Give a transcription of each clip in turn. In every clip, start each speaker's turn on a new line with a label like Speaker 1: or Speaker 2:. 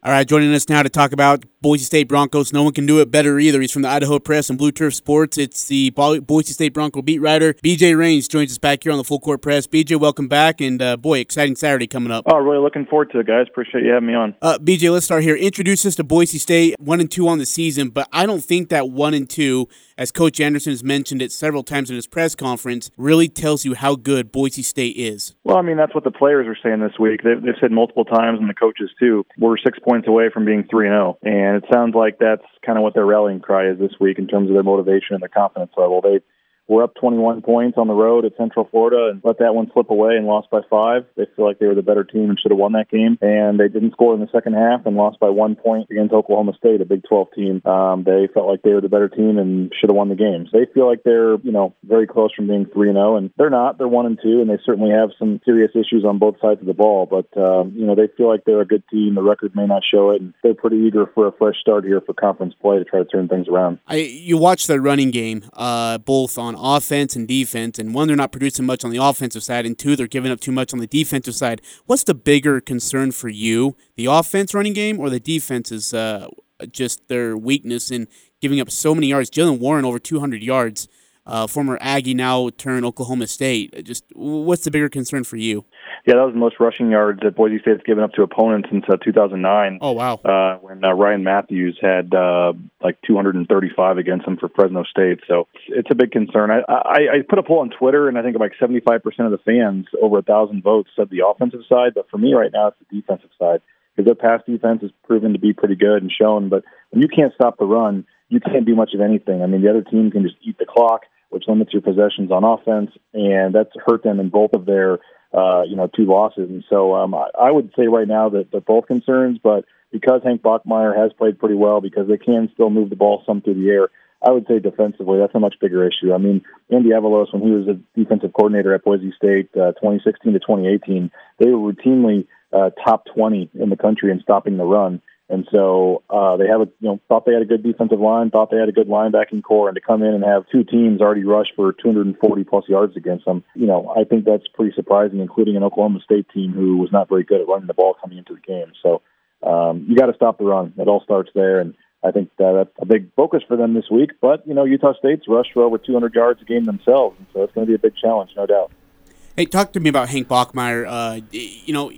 Speaker 1: All right, joining us now to talk about Boise State Broncos. No one can do it better either. He's from the Idaho Press and Blue Turf Sports. It's the Boise State Bronco beat writer BJ Rains joins us back here on the Full Court Press. BJ, welcome back, and uh, boy, exciting Saturday coming up.
Speaker 2: Oh, really looking forward to it, guys. Appreciate you having me on.
Speaker 1: Uh, BJ, let's start here. Introduce us to Boise State, one and two on the season, but I don't think that one and two, as Coach Anderson has mentioned it several times in his press conference, really tells you how good Boise State is.
Speaker 2: Well, I mean that's what the players are saying this week. They've, they've said multiple times, and the coaches too. We're six points away from being three and zero, oh. and it sounds like that's kind of what their rallying cry is this week in terms of their motivation and their confidence level. They were up 21 points on the road at Central Florida and let that one slip away and lost by five. They feel like they were the better team and should have won that game. And they didn't score in the second half and lost by one point against Oklahoma State, a Big 12 team. Um, they felt like they were the better team and should have won the game. So they feel like they're, you know, very close from being 3 and 0. And they're not. They're 1 and 2, and they certainly have some serious issues on both sides of the ball. But, um, you know, they feel like they're a good team. The record may not show it. And they're pretty eager for a fresh start here for conference play to try to turn things around.
Speaker 1: I, you watch the running game, uh, both on offense and defense and one, they're not producing much on the offensive side, and two, they're giving up too much on the defensive side. What's the bigger concern for you, the offense running game or the defense is uh, just their weakness in giving up so many yards? Jaylen Warren over 200 yards, uh, former Aggie now turned Oklahoma State. Just what's the bigger concern for you?
Speaker 2: Yeah, that was the most rushing yards that Boise State's given up to opponents since uh, 2009.
Speaker 1: Oh wow!
Speaker 2: Uh, when uh, Ryan Mathews had uh, like 235 against him for Fresno State, so it's a big concern. I, I, I put a poll on Twitter, and I think like 75% of the fans, over a thousand votes, said the offensive side. But for me, right now, it's the defensive side because their pass defense has proven to be pretty good and shown. But when you can't stop the run, you can't do much of anything. I mean, the other team can just eat the clock, which limits your possessions on offense, and that's hurt them in both of their uh, you know, two losses. And so um, I, I would say right now that they're both concerns, but because Hank Bachmeier has played pretty well, because they can still move the ball some through the air, I would say defensively, that's a much bigger issue. I mean, Andy Avalos, when he was a defensive coordinator at Boise State, uh, 2016 to 2018, they were routinely uh, top 20 in the country in stopping the run. And so uh, they have a you know thought they had a good defensive line, thought they had a good linebacking corps, and to come in and have two teams already rush for 240 plus yards against them, you know, I think that's pretty surprising, including an Oklahoma State team who was not very good at running the ball coming into the game. So um, you got to stop the run. It all starts there, and I think that that's a big focus for them this week. But you know, Utah State's rushed for over 200 yards a game themselves, and so it's going to be a big challenge, no doubt.
Speaker 1: Hey, talk to me about Hank Bachmeier. Uh, you know,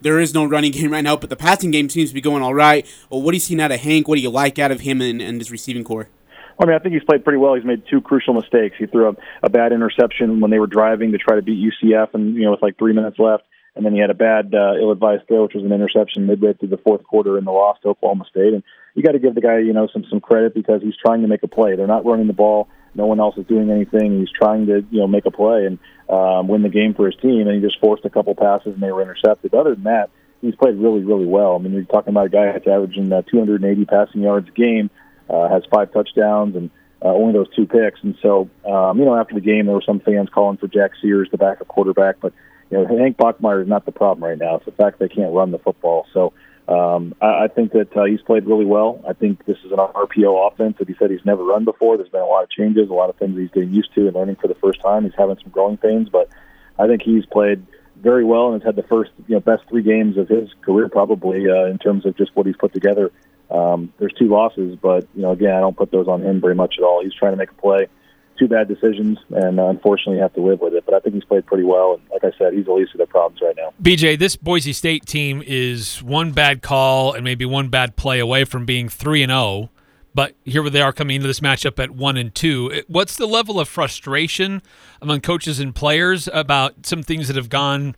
Speaker 1: there is no running game right now, but the passing game seems to be going all right. Well, what do you see out of Hank? What do you like out of him and, and his receiving corps?
Speaker 2: I mean, I think he's played pretty well. He's made two crucial mistakes. He threw a, a bad interception when they were driving to try to beat UCF, and you know, with like three minutes left, and then he had a bad, uh, ill-advised throw, which was an interception midway through the fourth quarter in the loss to Oklahoma State. And you got to give the guy, you know, some some credit because he's trying to make a play. They're not running the ball. No one else is doing anything. He's trying to, you know, make a play and um, win the game for his team. And he just forced a couple passes and they were intercepted. Other than that, he's played really, really well. I mean, you're talking about a guy that's averaging uh, 280 passing yards a game, uh, has five touchdowns, and uh, only those two picks. And so, um, you know, after the game, there were some fans calling for Jack Sears, the backup quarterback. But you know, Hank Bachmeier is not the problem right now. It's the fact they can't run the football. So um, I, I think that uh, he's played really well. I think this is an RPO offense that he said he's never run before. There's been a lot of changes, a lot of things he's getting used to and learning for the first time. He's having some growing pains, but I think he's played very well and has had the first, you know, best three games of his career probably uh, in terms of just what he's put together. Um, there's two losses, but you know, again, I don't put those on him very much at all. He's trying to make a play two bad decisions, and uh, unfortunately have to live with it. But I think he's played pretty well, and like I said, he's the least of their problems right now.
Speaker 3: BJ, this Boise State team is one bad call and maybe one bad play away from being three and zero. Oh, but here where they are coming into this matchup at one and two. What's the level of frustration among coaches and players about some things that have gone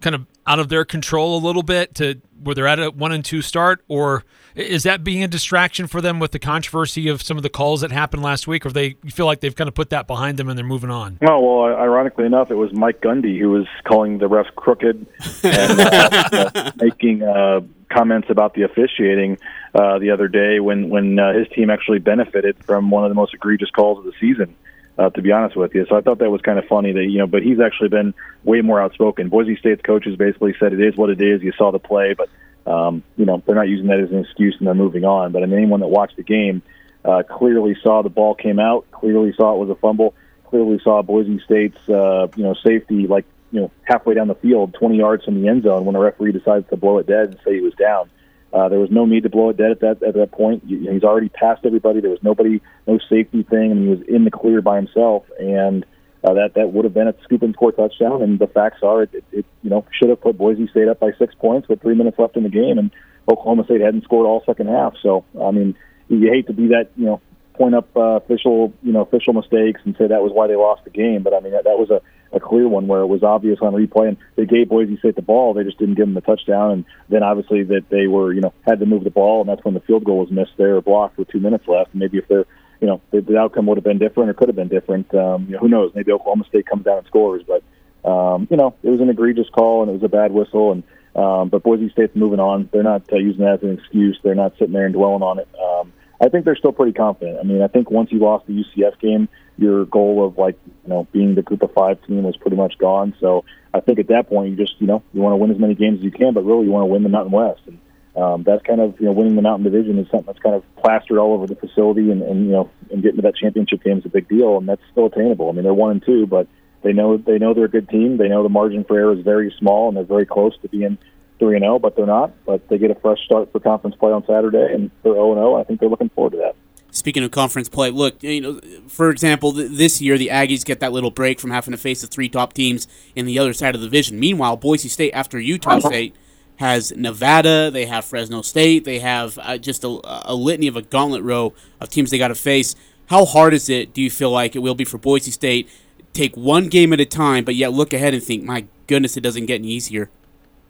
Speaker 3: kind of out of their control a little bit to where they're at a one and two start, or is that being a distraction for them with the controversy of some of the calls that happened last week, or they feel like they've kind of put that behind them and they're moving on?
Speaker 2: Well, well, ironically enough, it was Mike Gundy who was calling the refs crooked and uh, making uh, comments about the officiating uh, the other day when when uh, his team actually benefited from one of the most egregious calls of the season uh, to be honest with you. So I thought that was kind of funny that, you know, but he's actually been way more outspoken. Boise State's coaches basically said it is what it is. You saw the play, but, um, you know, they're not using that as an excuse and they're moving on. But I mean, anyone that watched the game uh, clearly saw the ball came out, clearly saw it was a fumble, clearly saw Boise State's, uh, you know, safety like, you know, halfway down the field, 20 yards from the end zone when the referee decides to blow it dead and say he was down. Uh, there was no need to blow it dead at that at that point. He's already passed everybody. There was nobody, no safety thing, and he was in the clear by himself. And uh, that that would have been a scoop and score touchdown. And the facts are, it, it, it you know should have put Boise State up by six points with three minutes left in the game, and Oklahoma State hadn't scored all second half. So I mean, you hate to be that you know point up uh, official you know official mistakes and say that was why they lost the game. But I mean that, that was a a clear one where it was obvious on replay, and they gave Boise State the ball. They just didn't give them the touchdown, and then obviously that they were, you know, had to move the ball, and that's when the field goal was missed there blocked with two minutes left. maybe if they're, you know, the, the outcome would have been different or could have been different. Um, you know, who knows? Maybe Oklahoma State comes down and scores, but um, you know, it was an egregious call and it was a bad whistle, and um, but Boise State's moving on. They're not uh, using that as an excuse. They're not sitting there and dwelling on it. Um, I think they're still pretty confident. I mean, I think once you lost the UCF game, your goal of like you know being the group of five team was pretty much gone. So I think at that point you just you know you want to win as many games as you can, but really you want to win the Mountain West. And um, that's kind of you know winning the Mountain Division is something that's kind of plastered all over the facility, and, and you know and getting to that championship game is a big deal, and that's still attainable. I mean they're one and two, but they know they know they're a good team. They know the margin for error is very small, and they're very close to being three and zero, oh, but they're not. But they get a fresh start for conference play on Saturday, and they're zero oh and zero. I think they're looking forward to that.
Speaker 1: Speaking of conference play, look, you know, for example, th- this year the Aggies get that little break from having to face the three top teams in the other side of the division. Meanwhile, Boise State, after Utah State, has Nevada, they have Fresno State, they have uh, just a, a, litany of a gauntlet row of teams they got to face. How hard is it, do you feel like it will be for Boise State? Take one game at a time, but yet look ahead and think, my goodness, it doesn't get any easier.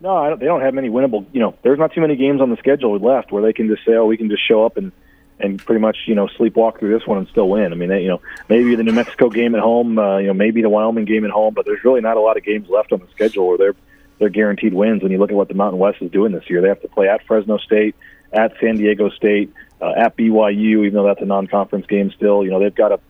Speaker 2: No, I don't, they don't have many winnable. You know, there's not too many games on the schedule left where they can just say, "Oh, we can just show up and and pretty much you know sleepwalk through this one and still win. I mean, you know, maybe the New Mexico game at home, uh, you know, maybe the Wyoming game at home, but there's really not a lot of games left on the schedule where they're they're guaranteed wins. When you look at what the Mountain West is doing this year, they have to play at Fresno State, at San Diego State, uh, at BYU, even though that's a non-conference game still. You know, they've got to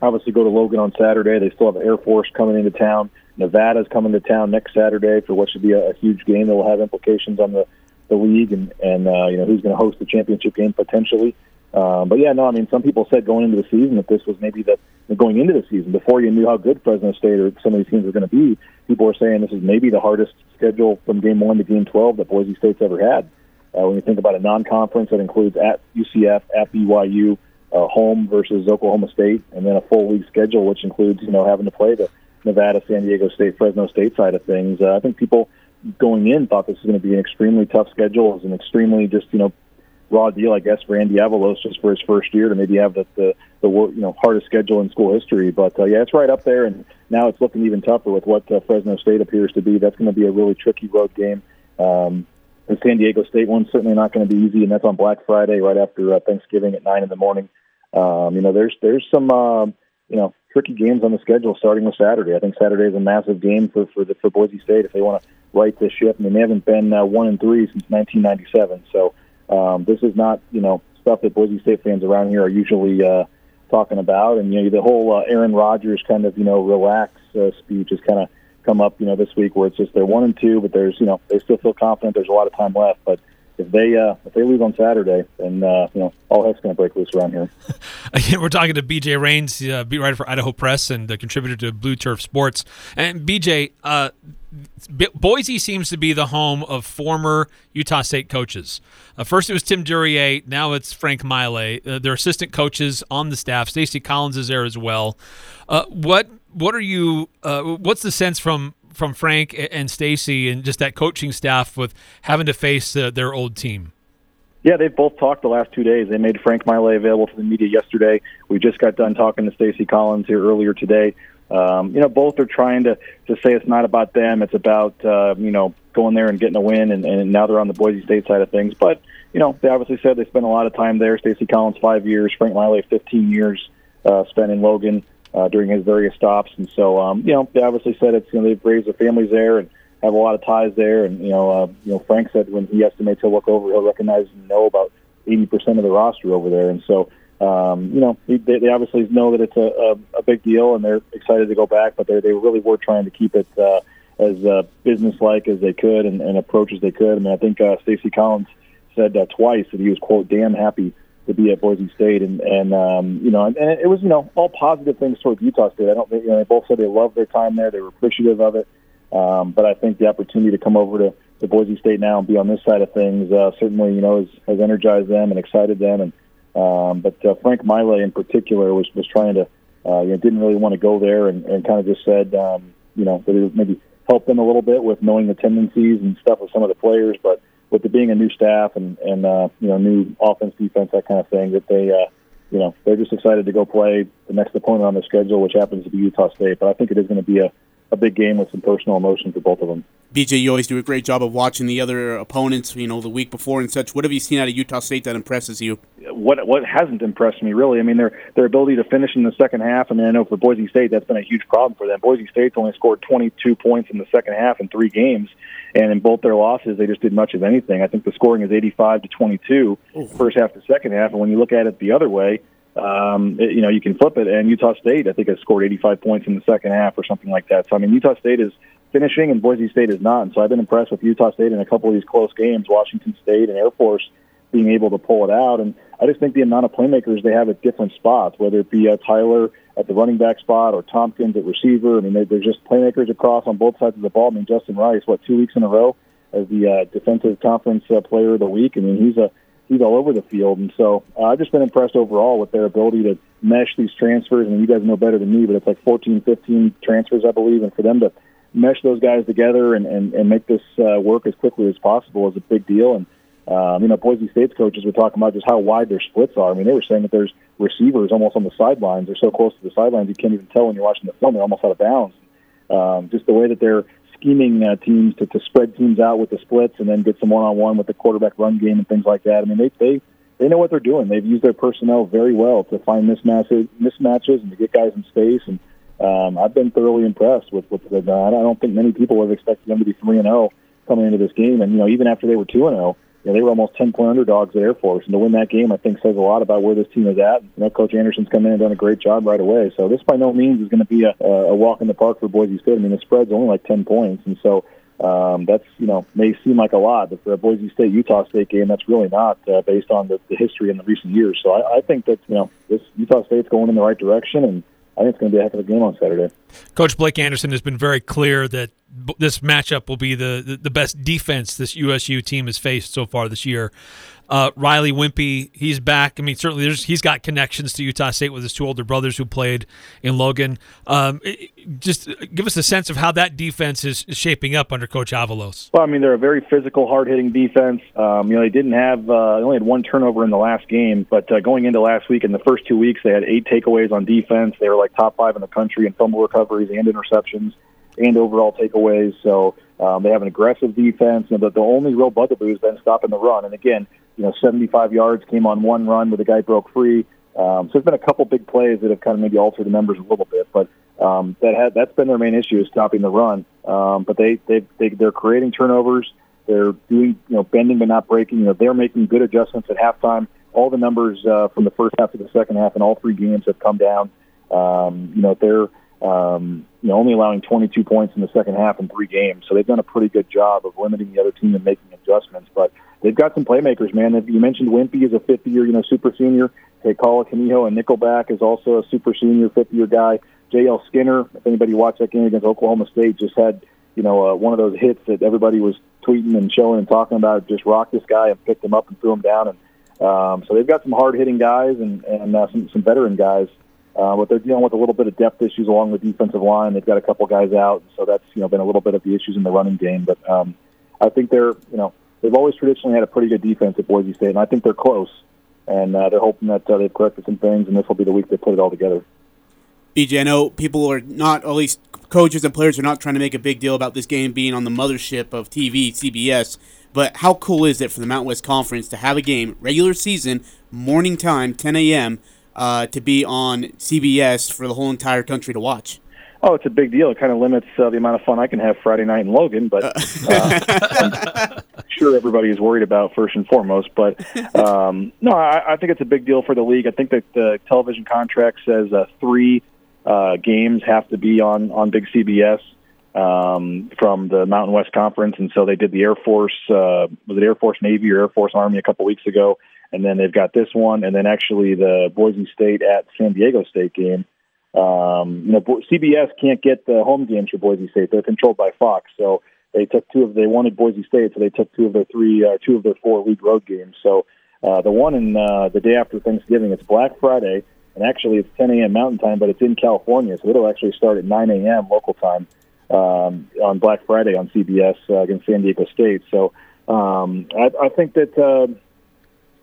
Speaker 2: obviously go to Logan on Saturday. They still have Air Force coming into town. Nevada's coming to town next Saturday for what should be a, a huge game that will have implications on the the league and and uh, you know who's going to host the championship game potentially. Um, but yeah, no, I mean, some people said going into the season that this was maybe the going into the season before you knew how good Fresno State or some of these teams were going to be. People were saying this is maybe the hardest schedule from game one to game twelve that Boise State's ever had. Uh, when you think about a non-conference that includes at UCF, at BYU, uh, home versus Oklahoma State, and then a full league schedule which includes you know having to play the Nevada, San Diego State, Fresno State side of things. Uh, I think people going in thought this was going to be an extremely tough schedule. It was an extremely just you know raw deal, I guess, for Andy Avalos just for his first year to maybe have the the, the you know hardest schedule in school history. But uh, yeah, it's right up there, and now it's looking even tougher with what uh, Fresno State appears to be. That's going to be a really tricky road game. Um, the San Diego State one's certainly not going to be easy, and that's on Black Friday, right after uh, Thanksgiving at nine in the morning. Um, you know, there's there's some uh, you know tricky games on the schedule starting with Saturday. I think Saturday is a massive game for for the for Boise State if they want to right this ship. I mean, they haven't been uh, one and three since 1997, so um, this is not, you know, stuff that Boise State fans around here are usually uh, talking about. And you know, the whole uh, Aaron Rodgers kind of, you know, relax uh, speech has kind of come up, you know, this week where it's just they're one and two, but there's, you know, they still feel confident. There's a lot of time left, but if they uh, if they lose on Saturday, then uh, you know all heck's going to break loose around here.
Speaker 3: Again, we're talking to BJ Rains, uh, beat writer for Idaho Press and a contributor to Blue Turf Sports. And BJ, uh, Boise seems to be the home of former Utah State coaches. Uh, first, it was Tim Duryea. Now it's Frank Maile. Uh, their assistant coaches on the staff. Stacy Collins is there as well. what what are you? what's the sense from from Frank and Stacy and just that coaching staff with having to face uh, their old team?
Speaker 2: Yeah, they've both talked the last two days. They made Frank Maile available to the media yesterday. We just got done talking to Stacy Collins here earlier today. Um, you know, both are trying to to say it's not about them. It's about uh, you know going there and getting a win, and, and now they're on the Boise State side of things. But you know, they obviously said they spent a lot of time there. Stacy Collins five years, Frank Maile fifteen years uh, spent in Logan uh, during his various stops. And so, um, you know, they obviously said it's you know they've raised their families there and have a lot of ties there. And you know, uh, you know, Frank said when he estimates he'll look over, he'll recognize and know about 80% of the roster over there. And so, um, you know, they, they obviously know that it's a, a, a big deal and they're excited to go back, but they they really were trying to keep it uh, as uh, business-like as they could and, and approach as they could. I mean, I think uh, Stacy Collins said uh, twice that he was quote damn happy to be at Boise State, and and um, you know, and, and it was you know all positive things towards Utah State. I don't you know they both said they loved their time there, they were appreciative of it, um, but I think the opportunity to come over to to Boise State now and be on this side of things uh, certainly you know has, has energized them and excited them. And um, but uh, Frank Maile in particular was was trying to uh, you know didn't really want to go there and, and kind of just said um, you know that it maybe help them a little bit with knowing the tendencies and stuff of some of the players, but with it being a new staff and and uh, you know new offense, defense, that kind of thing, that they uh, you know they're just excited to go play the next opponent on the schedule, which happens to be Utah State. But I think it is going to be a a big game with some personal emotion for both of them.
Speaker 1: BJ, you always do a great job of watching the other opponents, you know, the week before and such. What have you seen out of Utah State that impresses you?
Speaker 2: What what hasn't impressed me really? I mean, their their ability to finish in the second half, and I know for Boise State that's been a huge problem for them. Boise State's only scored 22 points in the second half in three games, and in both their losses, they just did much of anything. I think the scoring is 85 to 22, Ooh. first half to second half, and when you look at it the other way, um, it, you know, you can flip it. And Utah State, I think, has scored 85 points in the second half or something like that. So, I mean, Utah State is finishing and Boise State is not. And so I've been impressed with Utah State in a couple of these close games, Washington State and Air Force being able to pull it out. And I just think the amount of playmakers they have at different spots, whether it be uh, Tyler at the running back spot or Thompkins at receiver. I mean, they, they're just playmakers across on both sides of the ball. I mean, Justin Rice, what, two weeks in a row as the uh, defensive conference uh, player of the week. I mean, he's a he's all over the field. And so uh, I've just been impressed overall with their ability to mesh these transfers. I mean, you guys know better than me, but it's like 14, 15 transfers, I believe. And for them to mesh those guys together and, and, and make this uh, work as quickly as possible is a big deal. And, um, you know, Boise State's coaches were talking about just how wide their splits are. I mean, they were saying that there's receivers almost on the sidelines. They're so close to the sidelines, you can't even tell when you're watching the film. They're almost out of bounds. Um, just the way that they're scheming uh, teams to, to spread teams out with the splits and then get some one-on-one with the quarterback run game and things like that. I mean, they they they know what they're doing. They've used their personnel very well to find mismatches, mismatches and to get guys in space. And um, I've been thoroughly impressed with what they've done. I don't think many people have expected them to be three and zero oh coming into this game. And you know, even after they were two and zero, oh, know, they were almost 10 point underdogs at Air Force. And to win that game, I think says a lot about where this team is at. You know, Coach Anderson's come in and done a great job right away. So this by no means is going to be a, a walk in the park for Boise State. I mean, the spread's only like 10 points. And so um, that's, you know, may seem like a lot, but for a Boise State Utah State game, that's really not uh, based on the, the history in the recent years. So I, I think that, you know, this Utah State's going in the right direction. And I think it's going to be a heck of a game on Saturday.
Speaker 3: Coach Blake Anderson has been very clear that this matchup will be the, the, the best defense this USU team has faced so far this year. Uh, Riley Whimpey, he's back. I mean, certainly he's got connections to Utah State with his two older brothers who played in Logan. Um, just give us a sense of how that defense is shaping up under Coach Avalos.
Speaker 2: Well, I mean, they're a very physical, hard-hitting defense. Um, you know, they didn't have uh, they only had one turnover in the last game, but uh, going into last week, in the first two weeks, they had eight takeaways on defense. They were like top five in the country in fumble recoveries and interceptions and overall takeaways. So um, they have an aggressive defense. Know, the, the only real bugaboo has been stopping the run. And again, you know, 75 yards came on one run where the guy broke free. Um, so there's been a couple big plays that have kind of maybe altered the numbers a little bit, but um, that had, that's been their main issue is stopping the run. Um, but they they they they're creating turnovers. They're doing you know bending but not breaking. You know they're making good adjustments at halftime. All the numbers uh, from the first half to the second half in all three games have come down. Um, you know they're um, you know, only allowing 22 points in the second half in three games. So they've done a pretty good job of limiting the other team and making adjustments. But they've got some playmakers, man. You mentioned Whimpey is a fifth year, you know, super senior. Kekaula Kaniho and Nickelback is also a super senior fifth year guy. J.L. Skinner, if anybody watched that game against Oklahoma State, just had, you know, uh, one of those hits that everybody was tweeting and showing and talking about. Just rocked this guy and picked him up and threw him down. And um, so they've got some hard hitting guys and, and uh, some, some veteran guys uh, but they're dealing with a little bit of depth issues along the defensive line. They've got a couple guys out, so that's you know been a little bit of the issues in the running game. But um, I think they're you know they've always traditionally had a pretty good defense at Boise State, and I think they're close. And uh, they're hoping that uh, they've corrected some things, and this will be the week they put it all together.
Speaker 1: BJ, I know people are not, at least coaches and players are not trying to make a big deal about this game being on the mothership of TV, CBS. But how cool is it for the Mountain West Conference to have a game, regular season, morning time, 10 a.m., uh, to be on CBS for the whole entire country to watch.
Speaker 2: Oh, it's a big deal. It kind of limits uh, the amount of fun I can have Friday night in Logan, but uh, I'm sure everybody is worried about first and foremost. But um, no, I, I think it's a big deal for the league. I think that the television contract says uh, three uh, games have to be on on big CBS um, from the Mountain West Conference, and so they did the Air Force uh, was it Air Force Navy or Air Force Army a couple weeks ago and then they've got this one, and then actually the Boise State at San Diego State game. Um, you know, CBS can't get the home games for Boise State; they're controlled by Fox, so they took two of they wanted Boise State, so they took two of their three, uh, two of their four league road games. So uh, the one in uh, the day after Thanksgiving, it's Black Friday, and actually it's 10 a.m. Mountain Time, but it's in California, so it'll actually start at 9 a.m. local time um, on Black Friday on CBS uh, against San Diego State. So um, I, I think that uh,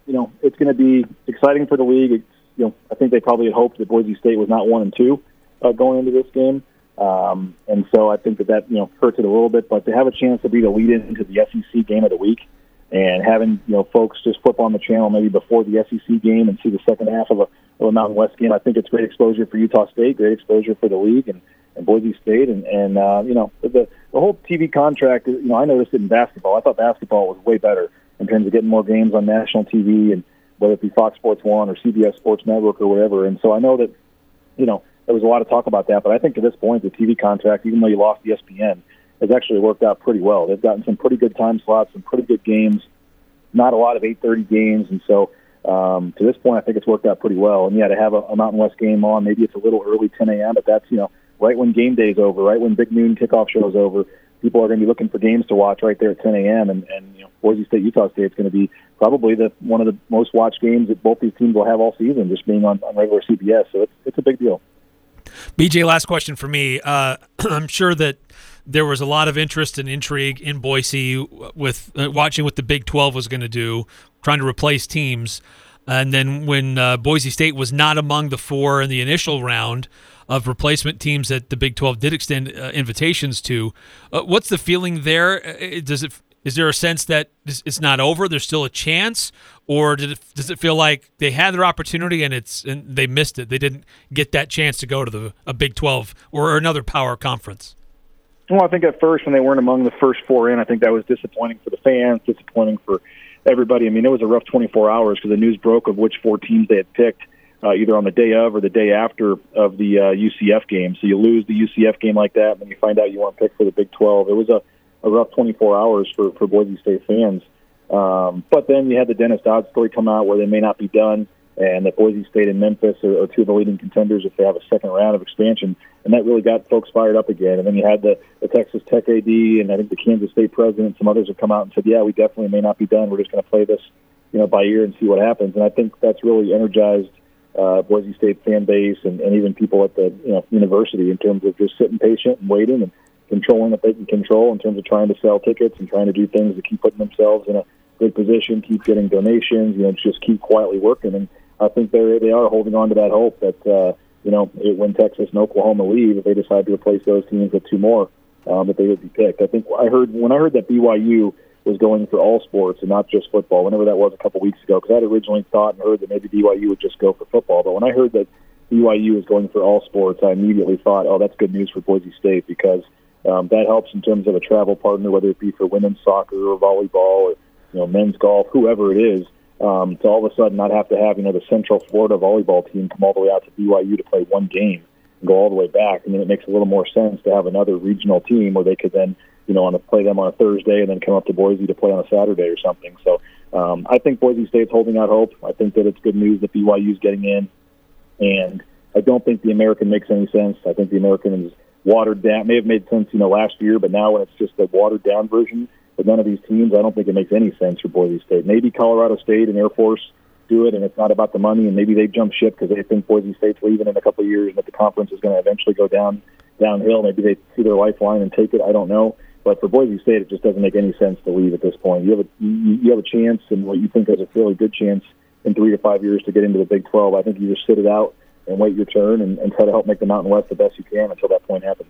Speaker 2: you know it's going to be exciting for the league. It's, you know, I think they probably had hoped that Boise State was not one and two uh, going into this game. Um, and so I think that that you know hurts it a little bit. But to have a chance to be the lead into the SEC game of the week, and having you know folks just flip on the channel maybe before the SEC game and see the second half of a, of a Mountain West game, I think it's great exposure for Utah State, great exposure for the league, and, and Boise State, and and uh, you know the the whole TV contract. You know, I noticed it in basketball. I thought basketball was way better in terms of getting more games on national TV, and whether it be Fox Sports One or CBS Sports Network or whatever. And so I know that you know there was a lot of talk about that, but I think to this point, the TV contract, even though you lost ESPN, has actually worked out pretty well. They've gotten some pretty good time slots, some pretty good games, not a lot of 8:30 games, and so um, to this point, I think it's worked out pretty well. And yeah, to have a, a Mountain West game on, maybe it's a little early, 10 a.m., but that's you know right when game day's over, right when big noon kickoff show's over. People are going to be looking for games to watch right there at 10 a.m. and, and you know Boise State, Utah State is going to be probably the one of the most watched games that both these teams will have all season, just being on, on regular CBS. So it's it's a big deal.
Speaker 3: BJ, last question for me. Uh, I'm sure that there was a lot of interest and intrigue in Boise with uh, watching what the Big 12 was going to do, trying to replace teams. And then when uh, Boise State was not among the four in the initial round of replacement teams that the Big 12 did extend uh, invitations to, uh, what's the feeling there? Uh, does it is there a sense that it's not over? There's still a chance, or it, does it feel like they had their opportunity and it's and they missed it? They didn't get that chance to go to the a Big 12 or another power conference.
Speaker 2: Well, I think at first when they weren't among the first four in, I think that was disappointing for the fans, disappointing for everybody. I mean, it was a rough 24 hours because the news broke of which four teams they had picked. Uh, either on the day of or the day after of the uh, UCF game. So you lose the UCF game like that, and then you find out you weren't picked for the Big 12. It was a a rough 24 hours for for Boise State fans. Um, but then you had the Dennis Dodd story come out where they may not be done, and that Boise State and Memphis are, are two of the leading contenders if they have a second round of expansion, and that really got folks fired up again. And then you had the, the Texas Tech AD, and I think the Kansas State president, and some others have come out and said, "Yeah, we definitely may not be done. We're just going to play this, you know, by ear and see what happens." And I think that's really energized uh, Boise State fan base and, and even people at the you know university in terms of just sitting patient and waiting and controlling what they can control in terms of trying to sell tickets and trying to do things to keep putting themselves in a good position, keep getting donations, you know, just keep quietly working. And I think they they are holding on to that hope that uh, you know it, when Texas and Oklahoma leave, if they decide to replace those teams with two more, um, that they would be picked. I think I heard when I heard that BYU was going for all sports and not just football. Whenever that was a couple weeks ago, because I'd originally thought and heard that maybe BYU would just go for football, but when I heard that BYU is going for all sports, I immediately thought, oh, that's good news for Boise State because um, that helps in terms of a travel partner, whether it be for women's soccer or volleyball or you know men's golf, whoever it is. Um, to all of a sudden not have to have you know the Central Florida volleyball team come all the way out to BYU to play one game and go all the way back. I mean, it makes a little more sense to have another regional team where they could then you know on a, play them on a Thursday and then come up to Boise to play on a Saturday or something. So um, I think Boise State's holding out hope. I think that it's good news that BYU's getting in, and I don't think the American makes any sense. I think the American is watered down. May have made sense, you know, last year, but now when it's just a watered down version with none of these teams, I don't think it makes any sense for Boise State. Maybe Colorado State and Air Force do it, and it's not about the money, and maybe they jump ship because they think Boise State's leaving in a couple of years, and that the conference is going to eventually go down downhill. Maybe they see their lifeline and take it. I don't know. But for Boise State, it just doesn't make any sense to leave at this point. You have a you have a chance, and what you think is a fairly good chance in three to five years to get into the Big 12. I think you just sit it out and wait your turn and, and try to help make the Mountain West the best you can until that point happens.